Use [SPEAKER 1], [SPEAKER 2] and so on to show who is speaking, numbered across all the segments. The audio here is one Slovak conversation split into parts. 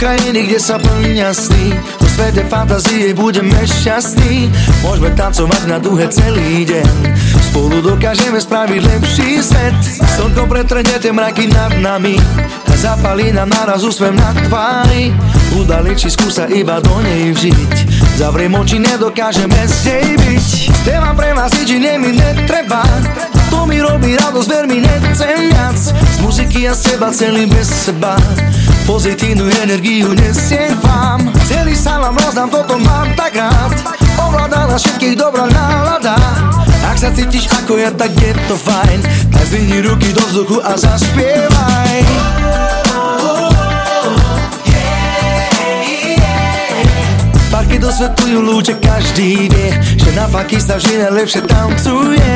[SPEAKER 1] krajiny, kde sa plnia sny. Po svete fantázie budeme šťastní. Môžeme tancovať na duhe celý deň. Spolu dokážeme spraviť lepší svet. Slnko pretrhne tie mraky nad nami A zapalí nám naraz úsmev na tvári. Udali či skúsa iba do nej vžiť. Zavriem oči, nedokážeme z nej byť. Spievam pre vás nič iné mi netreba To mi robí radosť, ver mi nechcem viac. Z muziky a z teba celý bez seba. Pozitívnu energiu nesiem vám. Celý sa vám rozdám, toto mám tak rád. Ovláda na všetkých dobrá nálada. Ak sa cítiš ako ja, tak je to fajn. Tak zvihni ruky do vzduchu a zaspievaj. Parky dosvetľujú lúče, každý vie Že na faky sa vždy najlepšie tancuje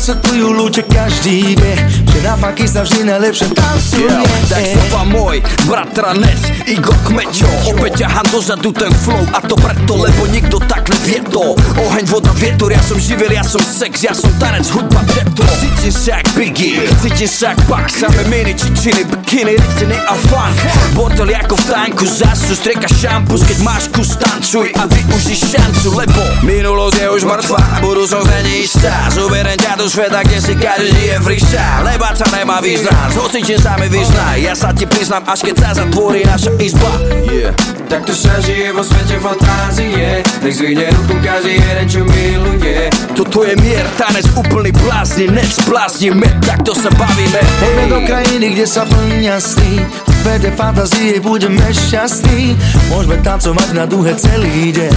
[SPEAKER 1] Dosvetľujú lúče, každý vie Že na faky sa vždy najlepšie tancuje.
[SPEAKER 2] Yeah, tak slova môj, bratranec Igor Kmeťo. Opäť ťahám dozadu ten flow A to preto, lebo nikto tak nevie to. Oheň, voda, vietor, ja som živel, ja som sex Ja som tanec, hudba, detto Cítim sa jak Biggie, cítim sa jak Pac Same mini, čičiny, bikiny, riciny a funk. Bordel ako v tanku, zasu strieka šampus Keď máš kus, tancuj a využi šancu Lebo minulosť je už mŕtva, budúcnosť není istá Zoberiem ťa do sveta, kde si každý je freestyle Lebať sa nemá význam, hocite sa mi vyznaj. Ja sa ti priznám, až keď sa zatvorí naša izba.
[SPEAKER 3] Yeah. Takto sa žije vo svete fantázie. Nech zvihne ruku každý jeden, čo miluje
[SPEAKER 2] Toto je mier, tanec úplný blázni, nec bláznime, takto sa bavíme.
[SPEAKER 1] Poďme do krajiny, kde sa plnia sny. V svete fantázie budeme šťastní. Môžeme tancovať na duhe celý deň.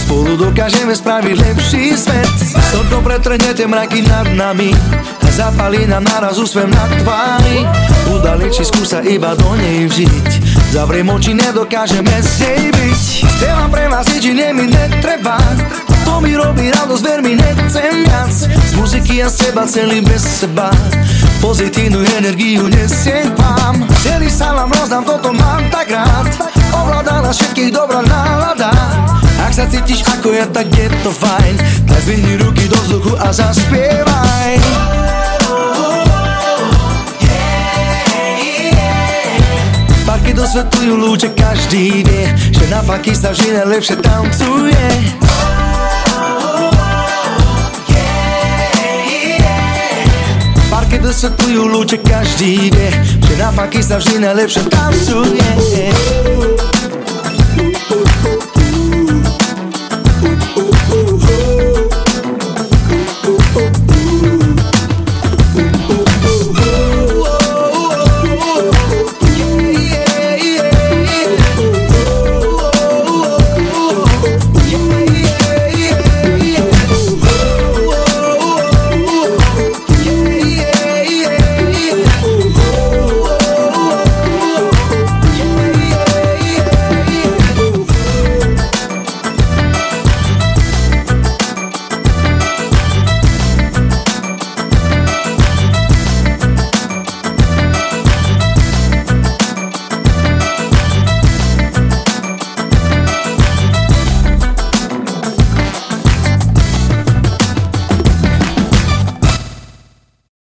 [SPEAKER 1] Spolu dokážeme spraviť lepší svet. Slnko pretrhne tie mraky nad nami. A zapalí nám naraz úsmev na tvári. Udali či skúsa iba do nej vžiť. Zavriem oči, nedokážeme z nej byť. Spievam pre vás nič iné mi netreba Mi robí radosť, ver mi nechcem viac. Z muziky a z teba celý bez seba Pozitívnu energiu nesiem vám. Celý sa vám rozdám, toto mám tak rád. Ovláda nás všetkých dobrá nálada. Ak sa cítiš ako ja, tak je to fajn. Tak zvihni ruky do vzduchu a zaspievaj. Parky dosvetľujú lúče, každý vie Že na faky sa vždy najlepšie tancuje Parky dosvetľujú lúče, každý vie Že na faky sa vždy najlepšie tancuje